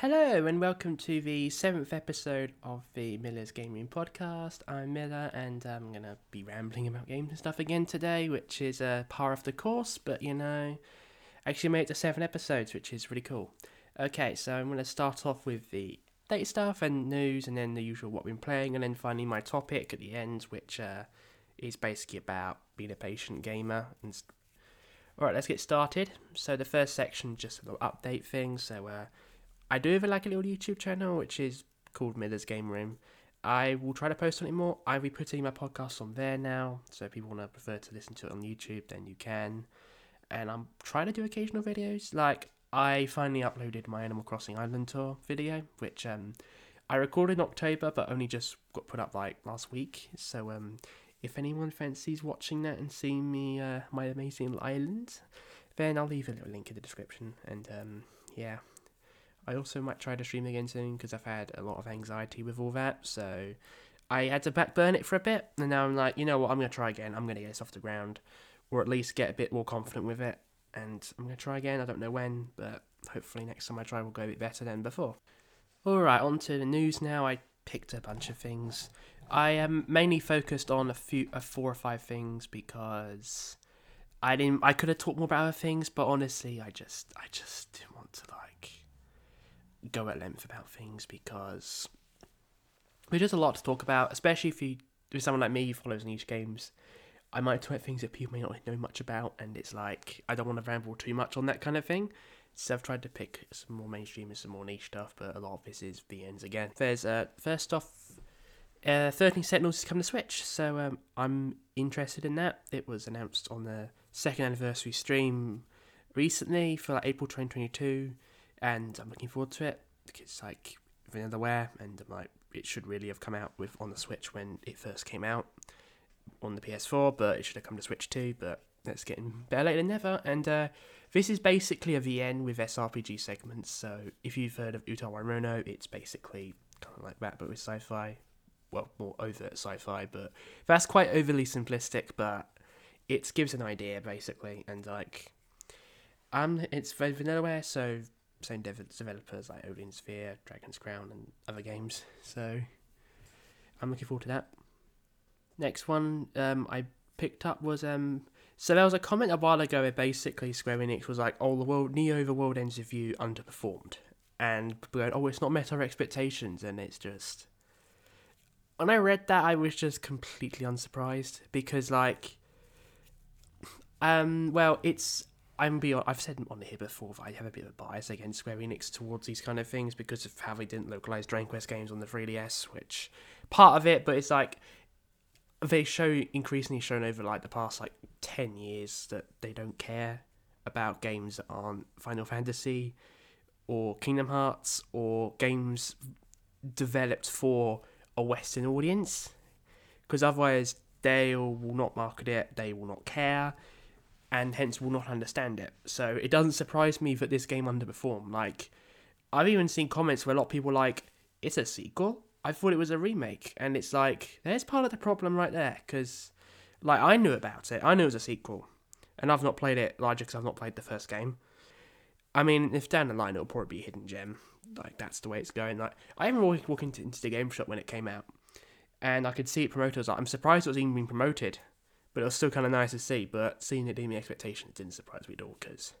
Hello and welcome to the seventh episode of the Miller's Gaming podcast. I'm Miller and I'm gonna be rambling about games and stuff again today, which is a uh, par of the course, but you know, actually made it to seven episodes, which is really cool. Okay, so I'm gonna start off with the date stuff and news, and then the usual what we've been playing, and then finally my topic at the end, which uh, is basically about being a patient gamer. And st- all right, let's get started. So the first section, just a little update thing. So. Uh, I do have like a little YouTube channel which is called Miller's Game Room. I will try to post on it more. I'll be putting my podcast on there now, so if people want to prefer to listen to it on YouTube, then you can. And I'm trying to do occasional videos. Like I finally uploaded my Animal Crossing Island tour video, which um, I recorded in October, but only just got put up like last week. So um, if anyone fancies watching that and seeing me uh, my amazing island, then I'll leave a little link in the description. And um, yeah, I also might try to stream again soon because I've had a lot of anxiety with all that. So I had to backburn it for a bit, and now I'm like, you know what, I'm gonna try again. I'm gonna get this off the ground, or at least get a bit more confident with it. And I'm gonna try again. I don't know when, but hopefully next time I try will go a bit better than before. All right, on to the news now. I picked a bunch of things. I am mainly focused on a few, uh, four or five things because I didn't. I could have talked more about other things, but honestly, I just, I just didn't want to like go at length about things because there's just a lot to talk about, especially if you if someone like me who follows niche games. I might talk about things that people may not know much about, and it's like I don't want to ramble too much on that kind of thing. So I've tried to pick some more mainstream and some more niche stuff, but a lot of this is VNs again. There's uh, first off, uh, 13 Sentinels is coming to Switch, so um, I'm interested in that. It was announced on the second anniversary stream recently for like April 2022 and I'm looking forward to it it's like Vanillaware, and I'm like it should really have come out with on the Switch when it first came out on the PS4, but it should have come to Switch too. But it's getting better later than never. And uh, this is basically a VN with SRPG segments. So if you've heard of Utawarerumono, it's basically kind of like that, but with sci-fi. Well, more overt sci-fi, but that's quite overly simplistic. But it gives an idea basically, and like, um, it's very Vanillaware, so same developers like Odin Sphere, Dragon's Crown, and other games. So I'm looking forward to that. Next one um, I picked up was um, so there was a comment a while ago where basically Square Enix was like, "Oh, the world Neo the World Ends with You underperformed," and going, "Oh, it's not met our expectations," and it's just. When I read that, I was just completely unsurprised because, like, um, well, it's I'm be I've said on here before that I have a bit of a bias against Square Enix towards these kind of things because of how they didn't localize Dragon Quest games on the 3DS, which part of it, but it's like they show increasingly shown over like the past like 10 years that they don't care about games that aren't Final Fantasy or Kingdom Hearts or games developed for a Western audience. Because otherwise they will not market it, they will not care and hence will not understand it. So it doesn't surprise me that this game underperformed. Like, I've even seen comments where a lot of people like, it's a sequel. I thought it was a remake, and it's like there's part of the problem right there because, like, I knew about it. I knew it was a sequel, and I've not played it largely because I've not played the first game. I mean, if down the line it'll probably be a hidden gem. Like that's the way it's going. Like I remember walking into, into the game shop when it came out, and I could see it promoted. I was like, I'm surprised it was even being promoted but it was still kind of nice to see. But seeing it in the expectations didn't surprise me at all because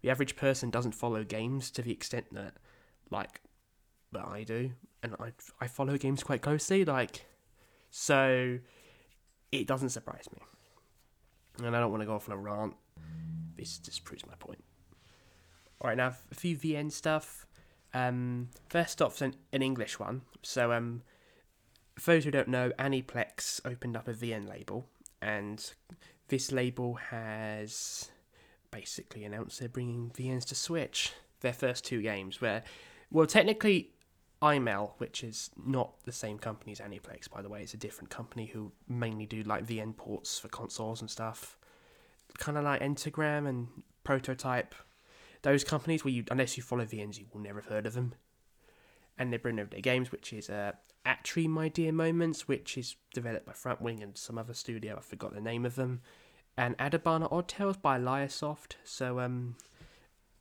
the average person doesn't follow games to the extent that, like, that I do, and I I follow games quite closely. Like, so it doesn't surprise me. And I don't want to go off on a rant. This just proves my point. All right, now a few VN stuff. Um, first off, an, an English one. So, um, for those who don't know, Aniplex opened up a VN label and this label has basically announced they're bringing VNs to Switch. Their first two games, where, well, technically, IMEL, which is not the same company as Aniplex, by the way, it's a different company who mainly do like VN ports for consoles and stuff. Kind of like Entergram and Prototype. Those companies where you, unless you follow VNs, you will never have heard of them. And they bring over their games, which is uh, Atri My Dear Moments, which is developed by Front Wing and some other studio, I forgot the name of them, and Adabana Odd Tales by Liar-soft. So um,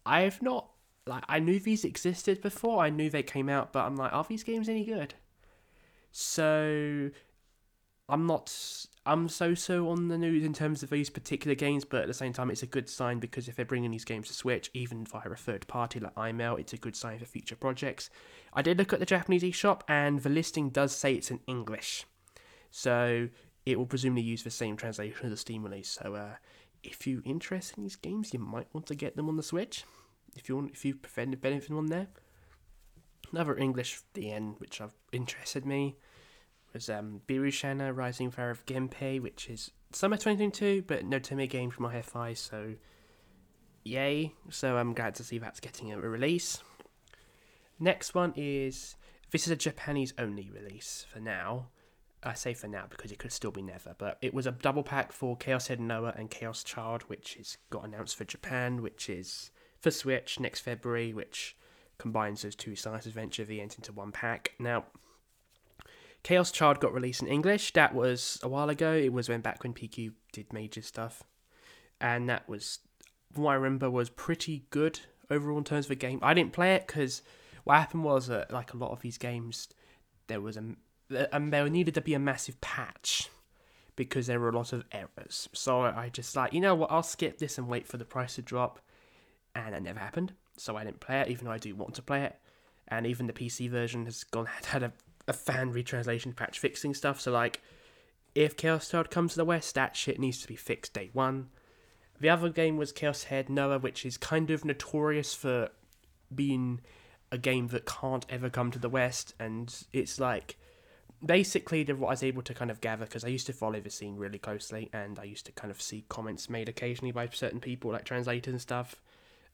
I've not like I knew these existed before. I knew they came out, but I'm like, are these games any good? So I'm not. I'm so so on the news in terms of these particular games, but at the same time, it's a good sign because if they're bringing these games to Switch, even via a third party like iMail, it's a good sign for future projects. I did look at the Japanese eShop, and the listing does say it's in English, so it will presumably use the same translation as the Steam release. So, uh, if you're interested in these games, you might want to get them on the Switch. If you want, if you prefer anything on there. Another English VN which have interested me was um, Birushana Rising Fire of Genpei, which is summer 2022, but no Tome game from IFI, so yay. So I'm glad to see that's getting a release. Next one is this is a Japanese only release for now. I say for now because it could still be never, but it was a double pack for Chaos Head Noah and Chaos Child, which is got announced for Japan, which is for Switch next February, which combines those two Science Adventure VNs into one pack. Now, Chaos Child got released in English. That was a while ago. It was when back when PQ did major stuff, and that was, what I remember, was pretty good overall in terms of the game. I didn't play it because what happened was that like a lot of these games, there was a and um, there needed to be a massive patch because there were a lot of errors. So I just like, you know what, I'll skip this and wait for the price to drop. And it never happened. So I didn't play it, even though I do want to play it. And even the PC version has gone had a a fan retranslation patch fixing stuff. So like, if Chaos Child comes to the West, that shit needs to be fixed day one. The other game was Chaos Head Noah, which is kind of notorious for being a game that can't ever come to the West, and it's like basically what I was able to kind of gather because I used to follow the scene really closely, and I used to kind of see comments made occasionally by certain people, like translators and stuff,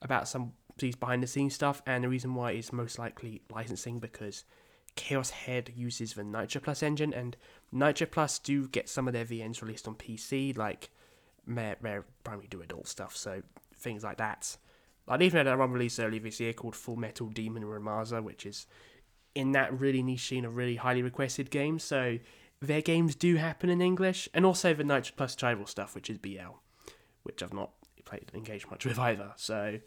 about some these behind the scenes stuff, and the reason why is most likely licensing because Chaos Head uses the Nitro Plus engine, and Nitro Plus do get some of their VNs released on PC, like they primarily do adult stuff, so things like that. Like even had a one released earlier this year called Full Metal Daemon Muramasa, which is in that really niche scene of really highly requested games. So their games do happen in English, and also the Nitro Plus Chiral stuff, which is BL, which I've not played engaged much with either. So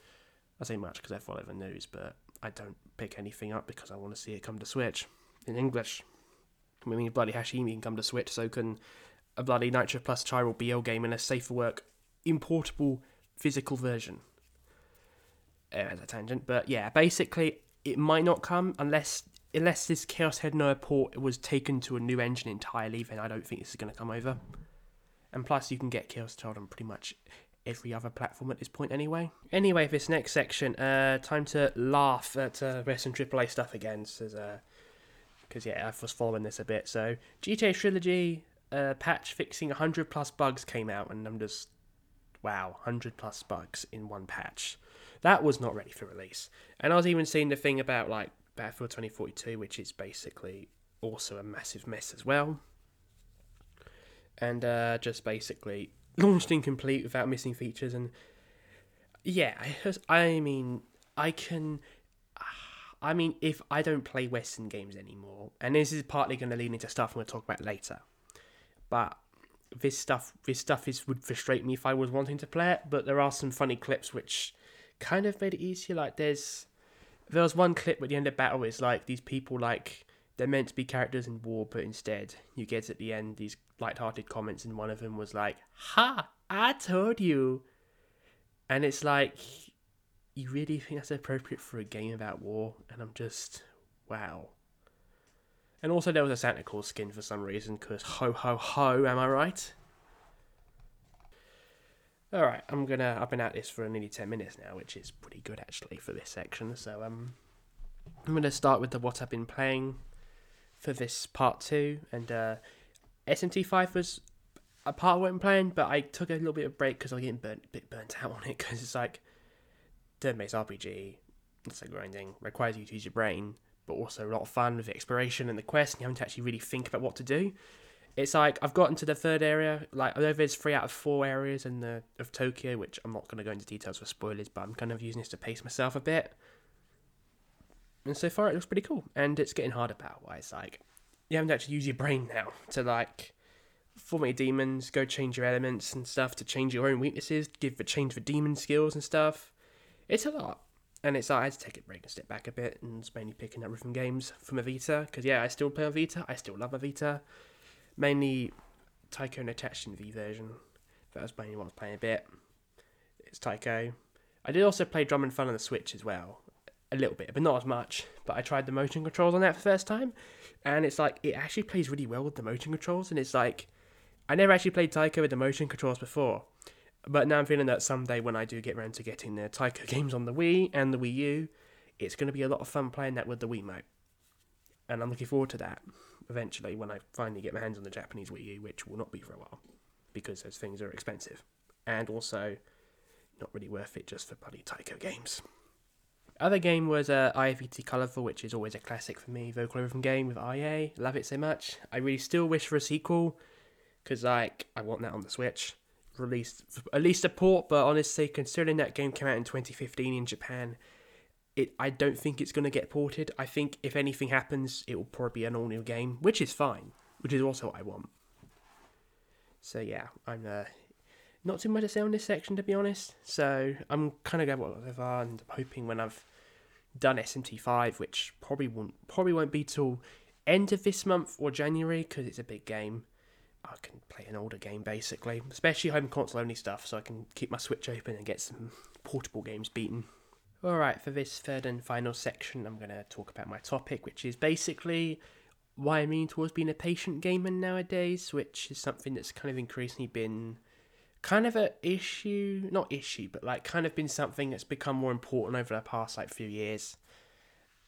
I say much because I follow the news, but I don't pick anything up because I want to see it come to Switch in English. I mean, bloody Hashihime can come to Switch, so can a bloody Nitro Plus Chiral BL game in a safer work, importable physical version. Uh, as a tangent, but yeah, basically it might not come unless unless this Chaos Head Noah port was taken to a new engine entirely. Then I don't think this is going to come over. And plus, you can get Chaos Child on pretty much every other platform at this point anyway. Anyway, this next section, uh, time to laugh at uh, wrestling AAA stuff again, because uh, yeah, I was following this a bit. So, GTA Trilogy uh, patch fixing 100 plus bugs came out, and I'm just, wow, 100 plus bugs in one patch. That was not ready for release. And I was even seeing the thing about, like, Battlefield 2042, which is basically also a massive mess as well. And uh, just basically launched incomplete without missing features and yeah i I mean i can i mean if i don't play western games anymore and this is partly going to lead into stuff i'm going to talk about later but this stuff this stuff is would frustrate me if i was wanting to play it but there are some funny clips which kind of made it easier like there's there was one clip at the end of battle it's like these people like they're meant to be characters in war, but instead you get at the end these light-hearted comments, and one of them was like, "Ha! I told you," and it's like, you really think that's appropriate for a game about war? And I'm just, wow. And also there was a Santa Claus skin for some reason, because ho ho ho, am I right? Alright, I'm gonna I've been at this for nearly ten minutes now, which is pretty good actually for this section. So um I'm gonna start with the what I've been playing for this part two, and uh, SMT5 was a part of what I'm playing, but I took a little bit of break because I was getting burnt, a bit burnt out on it because it's like turn-based RPG, it's like grinding, requires you to use your brain, but also a lot of fun with the exploration and the quest, and you having to actually really think about what to do. It's like I've gotten to the third area, like I know there's three out of four areas in the of Tokyo, which I'm not going to go into details for spoilers, but I'm kind of using this to pace myself a bit. And so far, it looks pretty cool. And it's getting harder battle wise. Like, you have to actually use your brain now to, like, form your demons, go change your elements and stuff to change your own weaknesses, give the change for demon skills and stuff. It's a lot. and it's like I had to take a break and step back a bit, and it's mainly picking up rhythm games from a Vita because yeah, I still play on Vita. I still love a Vita, mainly Taiko no Tatsujin V version. That was mainly what I was playing a bit. It's Taiko. I did also play Drum and Fun on the Switch as well, a little bit, but not as much. But I tried the motion controls on that for the first time, and it's like it actually plays really well with the motion controls, and it's like I never actually played Taiko with the motion controls before. But now I'm feeling that someday when I do get around to getting the Taiko games on the Wii and the Wii U, it's going to be a lot of fun playing that with the Wii Wiimote. And I'm looking forward to that eventually when I finally get my hands on the Japanese Wii U, which will not be for a while because those things are expensive and also not really worth it just for bloody Taiko games. Other game was uh, IA/VT Colorful, which is always a classic for me, vocal rhythm game with IA. Love it so much. I really still wish for a sequel because like I want that on the Switch released at least a port, but honestly, considering that game came out in 2015 in Japan, it I don't think it's going to get ported. I think if anything happens, it will probably be an all new game, which is fine, which is also what I want. So yeah, I'm uh, not too much to say on this section to be honest. So I'm kind of going whatever, and I'm hoping when I've done SMT5, which probably won't probably won't be till end of this month or January because it's a big game. I can play an older game basically, especially home console only stuff, so I can keep my Switch open and get some portable games beaten. Alright, for this third and final section, I'm going to talk about my topic, which is basically why I mean towards being a patient gamer nowadays, which is something that's kind of increasingly been kind of a issue, not issue, but like kind of been something that's become more important over the past like few years.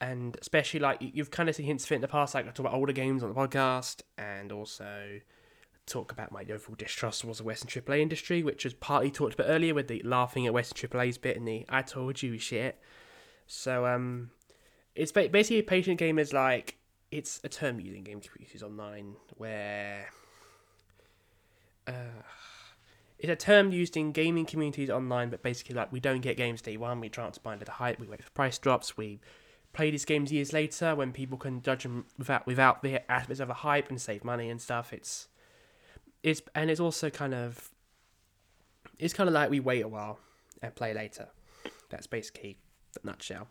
And especially like you've kind of seen hints of it in the past, like I talk about older games on the podcast, and also talk about my overall distrust towards the Western AAA industry, which was partly talked about earlier with the laughing at Western AAA's bit and the I told you shit. So, um, it's basically a patient game is like, it's a term using game communities online where, uh, it's a term used in gaming communities online, but basically like we don't get games day one, we try not to buy at a hype, we wait for price drops, we play these games years later when people can judge them without without the aspects of a hype and save money and stuff. It's it's and it's also kind of it's kind of like we wait a while and play later. That's basically the nutshell.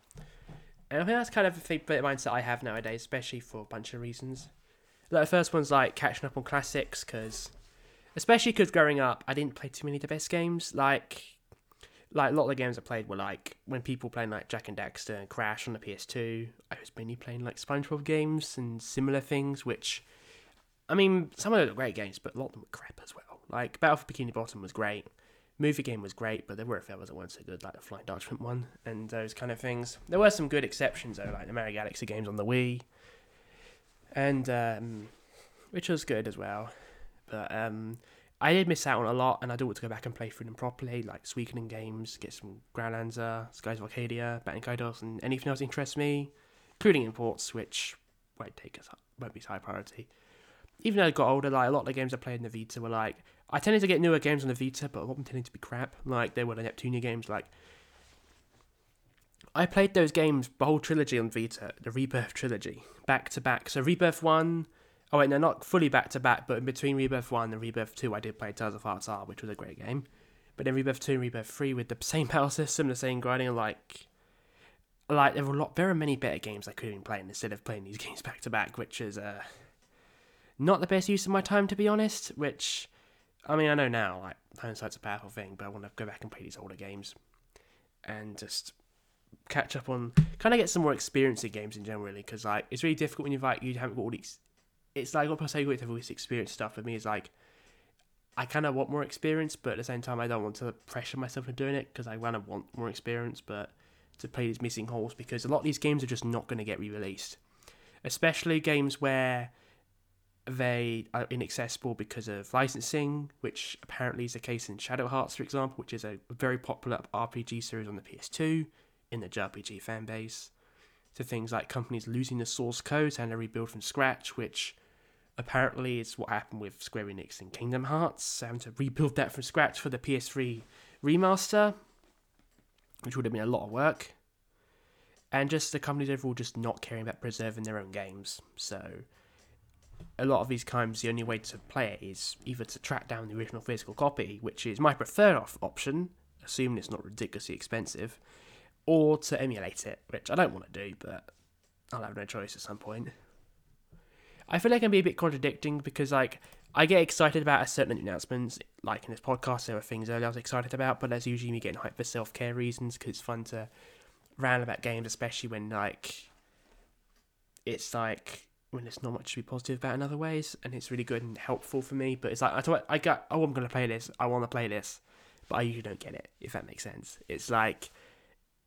And I think that's kind of a the mindset I have nowadays, especially for a bunch of reasons. Like the first one's like catching up on classics, because especially because growing up, I didn't play too many of the best games. Like, like a lot of the games I played were like when people playing like Jack and Daxter and Crash on the PS2. I was mainly playing like SpongeBob games and similar things, which I mean, some of them are great games, but a lot of them were crap as well. Like Battle for Bikini Bottom was great, Movie Game was great, but there were a few others that weren't so good, like the Flying Dutchman one and those kind of things. There were some good exceptions though, like the Mario Galaxy games on the Wii, and um, which was good as well. But um, I did miss out on a lot, and I do want to go back and play through them properly, like Suikoden games, get some Growlanser, Skies of Arcadia, Baten Kaitos, and anything else interests me, including imports, which won't take us won't be high priority even though I got older, like a lot of the games I played in the Vita were like I tended to get newer games on the Vita, but a lot of them tended to be crap. Like they were the Neptunia games. Like I played those games, the whole trilogy on Vita, the Rebirth trilogy, back to back. So Rebirth one, oh wait, no, not fully back to back, but in between Rebirth one and Rebirth two, I did play Tales of Hearts R, which was a great game. But then Rebirth two and Rebirth three with the same battle system, the same grinding, like like there were a lot, very many better games I could have been playing instead of playing these games back to back, which is uh not the best use of my time, to be honest. Which, I mean, I know now, like hindsight's a powerful thing, but I want to go back and play these older games and just catch up on, kind of get some more experience in games in general, really. Because like, it's really difficult when you like you haven't got all these. It's like not per se with this experience stuff. For me, is like I kind of want more experience, but at the same time, I don't want to pressure myself into doing it because I kind of want more experience, but to play these missing holes because a lot of these games are just not going to get re-released, especially games where they are inaccessible because of licensing, which apparently is the case in Shadow Hearts, for example, which is a very popular RPG series on the PS2 in the JRPG fan base. To things like companies losing the source code and to rebuild from scratch, which apparently it's what happened with Square Enix and Kingdom Hearts, having to rebuild that from scratch for the PS3 remaster, which would have been a lot of work. And just the companies overall just not caring about preserving their own games. So a lot of these times the only way to play it is either to track down the original physical copy, which is my preferred option, assuming it's not ridiculously expensive, or to emulate it, which I don't want to do, but I'll have no choice at some point. I feel like I'm be a bit contradicting because like I get excited about a certain announcements, like in this podcast, there were things earlier I was excited about, but that's usually me getting hyped for self care reasons because it's fun to rant about games, especially when like it's like when there's not much to be positive about in other ways, and it's really good and helpful for me. But it's like I thought I got oh I'm gonna play this, I want to play this, but I usually don't get it if that makes sense. It's like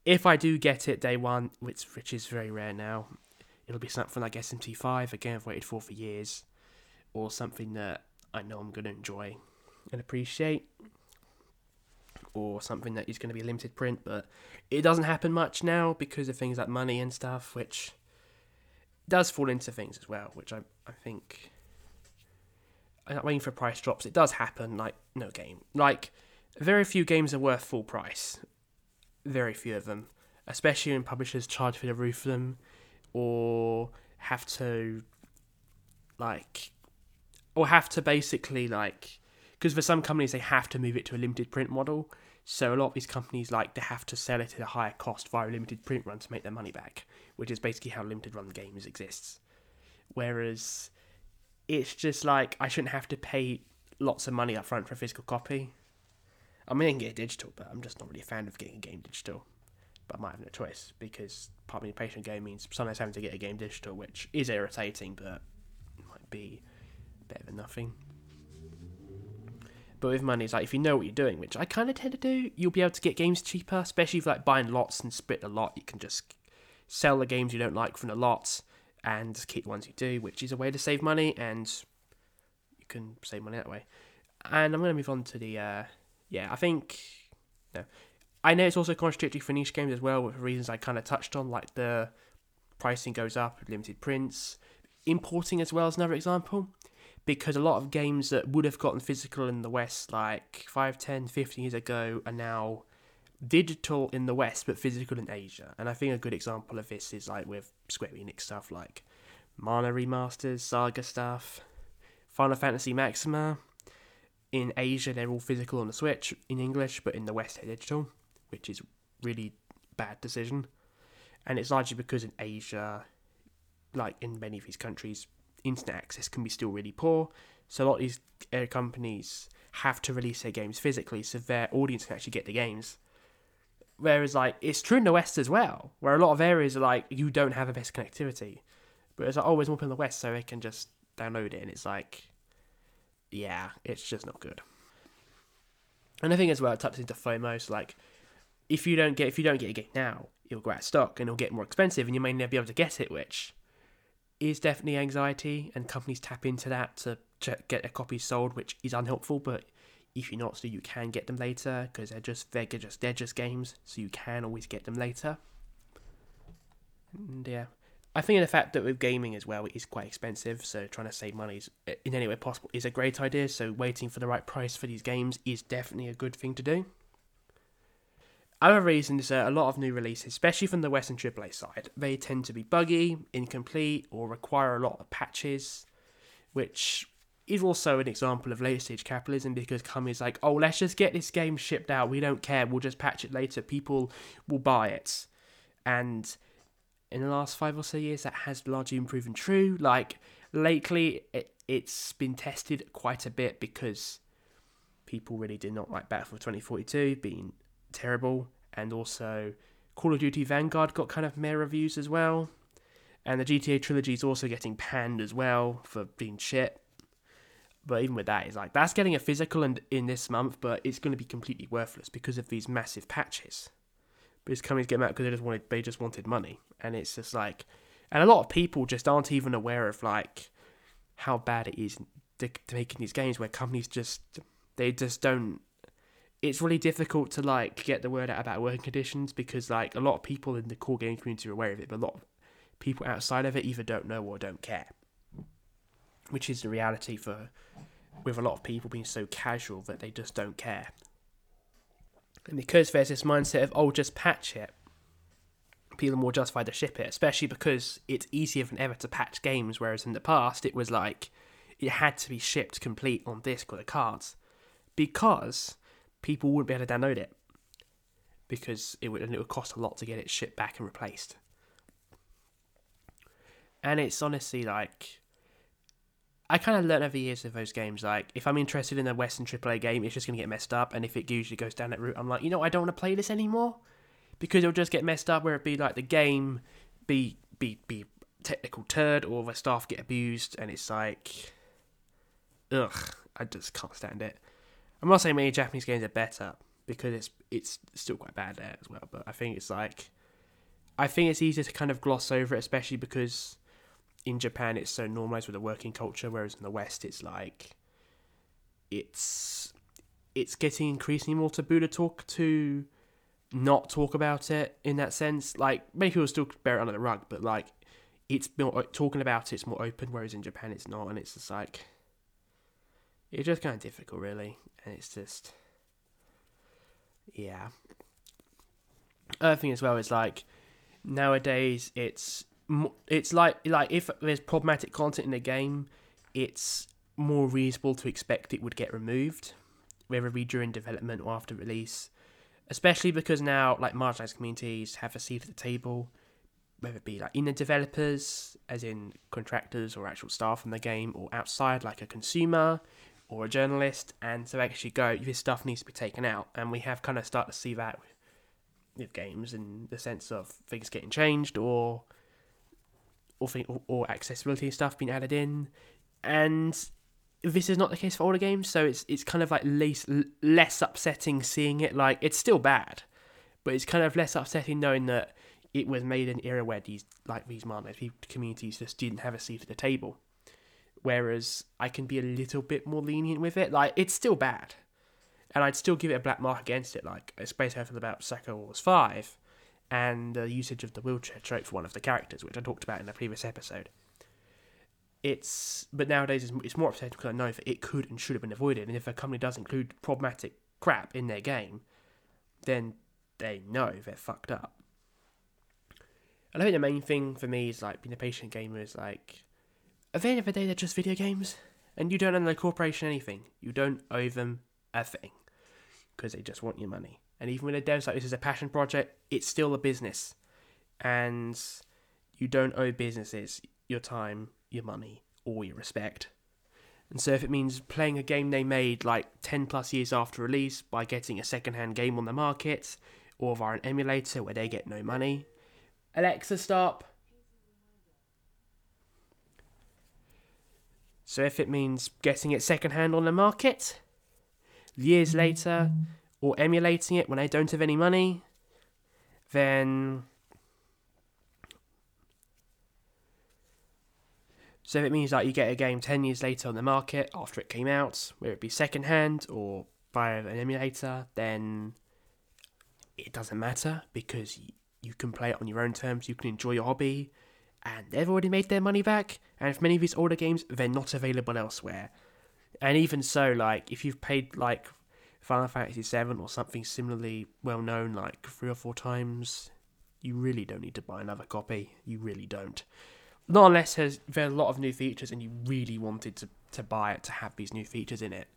if I do get it day one, which which is very rare now, it'll be something like SMT5 again I've waited for for years, or something that I know I'm gonna enjoy and appreciate. Or something that is going to be a limited print, but it doesn't happen much now because of things like money and stuff, which does fall into things as well, which I I think I'm waiting for price drops. It does happen, like no game. Like very few games are worth full price. Very few of them, especially when publishers charge for the roof of them, or have to like, or have to basically like, because for some companies they have to move it to a limited print model. So a lot of these companies like they have to sell it at a higher cost via a limited print run to make their money back which is basically how limited run games exists. Whereas it's just like I shouldn't have to pay lots of money up front for a physical copy. I mean, I can get digital, but I'm just not really a fan of getting a game digital. But I might have no choice because part of a patient game means sometimes having to get a game digital, which is irritating, but might be better than nothing. But with money, it's like if you know what you're doing, which I kind of tend to do, you'll be able to get games cheaper, especially if like buying lots and split a lot. You can just sell the games you don't like from the lots and keep the ones you do, which is a way to save money and you can save money that way. And I'm going to move on to the, uh, yeah, I think, no, I know it's also contradictory for niche games as well, with reasons I kind of touched on, like the pricing goes up, limited prints, importing as well as another example, because a lot of games that would have gotten physical in the West like 5, 10, 15 years ago are now digital in the West but physical in Asia. And I think a good example of this is like with Square Enix stuff like Mana remasters, Saga stuff, Final Fantasy Maxima. In Asia, they're all physical on the Switch in English, but in the West, they're digital, which is really bad decision. And it's largely because in Asia, like in many of these countries, internet access can be still really poor. So a lot of these companies have to release their games physically so their audience can actually get the games. Whereas like it's true in the West as well, where a lot of areas are like you don't have the best connectivity, but it's like oh, more in the West, so they can just download it, and it's like, yeah, it's just not good. And I think as well, it taps into FOMO. So like, if you don't get if you don't get a game now, it'll go out of stock and it'll get more expensive, and you may never be able to get it, which is definitely anxiety, and companies tap into that to get a copy sold, which is unhelpful, but if you're not, so you can get them later because they're just they're just they're just games, so you can always get them later. And yeah, I think the fact that with gaming as well, it is quite expensive. So trying to save money is, uh, in any way possible is a great idea. So waiting for the right price for these games is definitely a good thing to do. Other reasons are a lot of new releases, especially from the Western AAA side, they tend to be buggy, incomplete, or require a lot of patches, which is also an example of late stage capitalism because companies like, oh, let's just get this game shipped out. We don't care. We'll just patch it later. People will buy it. And in the last five or so years, that has largely proven true. Like lately, it, it's been tested quite a bit because people really did not like Battlefield 2042 being terrible, and also Call of Duty Vanguard got kind of meh reviews as well. And the GTA trilogy is also getting panned as well for being shit. But even with that, it's like that's getting a physical and in this month, but it's going to be completely worthless because of these massive patches. But it's coming to get out because they just wanted they just wanted money, and it's just like, and a lot of people just aren't even aware of like how bad it is to, to making these games where companies just they just don't. It's really difficult to like get the word out about working conditions because like a lot of people in the core game community are aware of it, but a lot of people outside of it either don't know or don't care which is the reality for with a lot of people being so casual that they just don't care. And because there's this mindset of oh just patch it, people are more justified to ship it, especially because it's easier than ever to patch games, whereas in the past it was like it had to be shipped complete on disc or the cards because people wouldn't be able to download it. because it would and it would cost a lot to get it shipped back and replaced. And it's honestly like I kind of learned over the years of those games. Like, if I'm interested in a Western AAA game, it's just to get messed up. And if it usually goes down that route, I'm like, you know, I don't want to play this anymore because it'll just get messed up. Where it be like the game be be be technical turd or the staff get abused, and it's like, ugh, I just can't stand it. I'm not saying many Japanese games are better because it's it's still quite bad there as well. But I think it's like, I think it's easier to kind of gloss over it, especially because in Japan it's so normalized with a working culture, whereas in the West it's like it's it's getting increasingly more taboo to talk to not talk about it in that sense. Like many people still bear it under the rug, but like it's more talking about it's more open, whereas in Japan it's not, and it's just like it's just kind of difficult, really, and it's just yeah. Other thing as well is like nowadays it's it's like like if there's problematic content in the game, it's more reasonable to expect it would get removed, whether it be during development or after release. Especially because now like marginalized communities have a seat at the table, whether it be like in the developers, as in contractors or actual staff in the game, or outside like a consumer or a journalist, and so actually go this stuff needs to be taken out, and we have kind of started to see that with, with games in the sense of things getting changed or or, or, or accessibility stuff being added in, and this is not the case for older games. So it's it's kind of like less less upsetting seeing it. Like it's still bad, but it's kind of less upsetting knowing that it was made in an era where these like these marginalized communities just didn't have a seat at the table. Whereas I can be a little bit more lenient with it. Like it's still bad, and I'd still give it a black mark against it. Like especially after about Sakura Wars Five, and the usage of the wheelchair trope for one of the characters, which I talked about in a previous episode. It's but nowadays it's, it's more upsetting because I know that it could and should have been avoided, and if a company does include problematic crap in their game, then they know they're fucked up. And I think the main thing for me is like being a patient gamer is like, at the end of the day, they're just video games, and you don't owe the corporation anything. You don't owe them a thing because they just want your money. And even when a dev's like this is a passion project, it's still a business. And you don't owe businesses your time, your money, or your respect. And so if it means playing a game they made like 10 plus years after release by getting a second-hand game on the market, or via an emulator where they get no money. Alexa, stop. So if it means getting it second-hand on the market, years later, or emulating it when I don't have any money, then. So if it means that you get a game 10 years later on the market after it came out, whether it be secondhand or via an emulator, then it doesn't matter because you can play it on your own terms, you can enjoy your hobby, and they've already made their money back. And for many of these older games, they're not available elsewhere. And even so, like, if you've paid like Final Fantasy VII or something similarly well known like three or four times, you really don't need to buy another copy. You really don't. Not unless there's, there's a lot of new features and you really wanted to, to buy it to have these new features in it.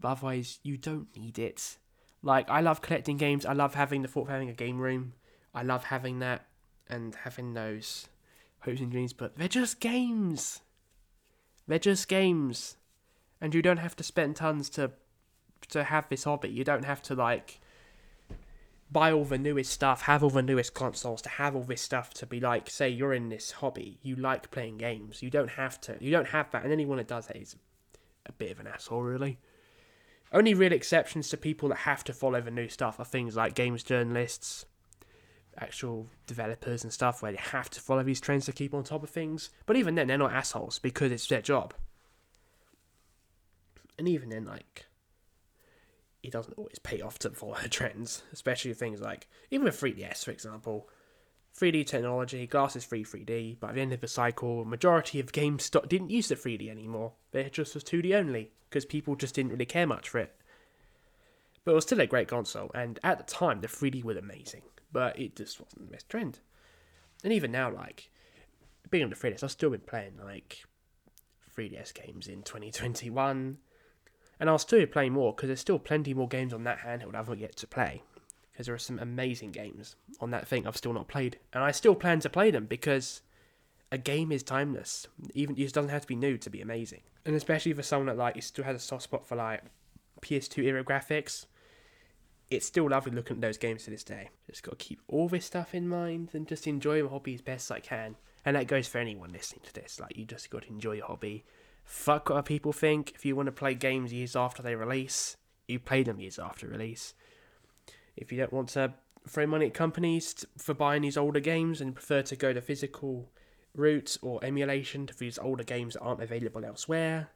But otherwise, you don't need it. Like, I love collecting games. I love having the thought of having a game room. I love having that and having those hopes and dreams, but they're just games. They're just games. And you don't have to spend tons to to have this hobby. You don't have to like buy all the newest stuff, have all the newest consoles, to have all this stuff to be like, say you're in this hobby, you like playing games. You don't have to. You don't have that, and anyone that does that is a bit of an asshole, really. Only real exceptions to people that have to follow the new stuff are things like games journalists, actual developers and stuff, where they have to follow these trends to keep on top of things. But even then, they're not assholes because it's their job. And even then, like, it doesn't always pay off to follow trends, especially things like even with 3DS, for example. 3D technology, glasses free 3D, but at the end of the cycle, majority of games didn't use the 3D anymore. They just was 2D only because people just didn't really care much for it. But it was still a great console, and at the time, the 3D was amazing, but it just wasn't the best trend. And even now, like being on the 3DS, I've still been playing like 3DS games in 2021 and I'll still play more because there's still plenty more games on that handheld I've not yet to play. because there are some amazing games on that thing I've still not played, and I still plan to play them because a game is timeless. Even it doesn't have to be new to be amazing, and especially for someone that like still has a soft spot for like PS2 era graphics. It's still lovely looking at those games to this day. Just got to keep all this stuff in mind and just enjoy my hobby as best I can. And that goes for anyone listening to this. Like you just got to enjoy your hobby. Fuck what people think. If you want to play games years after they release, you play them years after release. If you don't want to throw money at companies for buying these older games and prefer to go the physical route or emulation to these older games that aren't available elsewhere,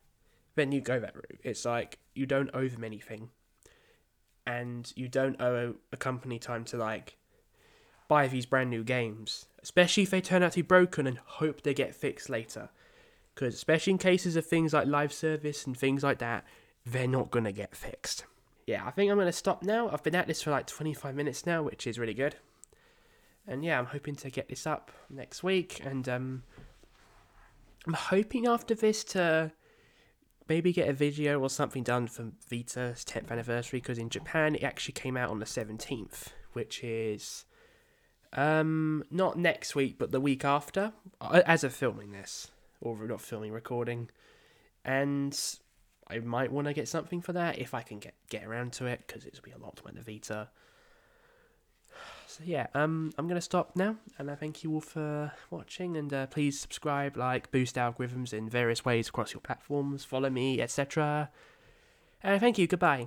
then you go that route. It's like you don't owe them anything. And you don't owe a company time to like buy these brand new games, especially if they turn out to be broken and hope they get fixed later. Because, especially in cases of things like live service and things like that, they're not going to get fixed yeah, I think I'm going to stop now. I've been at this for like 25 minutes now, which is really good. And yeah, I'm hoping to get this up next week. And um, I'm hoping after this to maybe get a video or something done for Vita's 10th anniversary because in Japan it actually came out on the 17th, which is um not next week but the week after as of filming this or not filming recording and I might want to get something for that if I can get get around to it because it'll be a lot when the Vita. So yeah, um, I'm gonna stop now, and I thank you all for watching. And uh, please subscribe, like, boost algorithms in various ways across your platforms, follow me, etc. And thank you. Goodbye.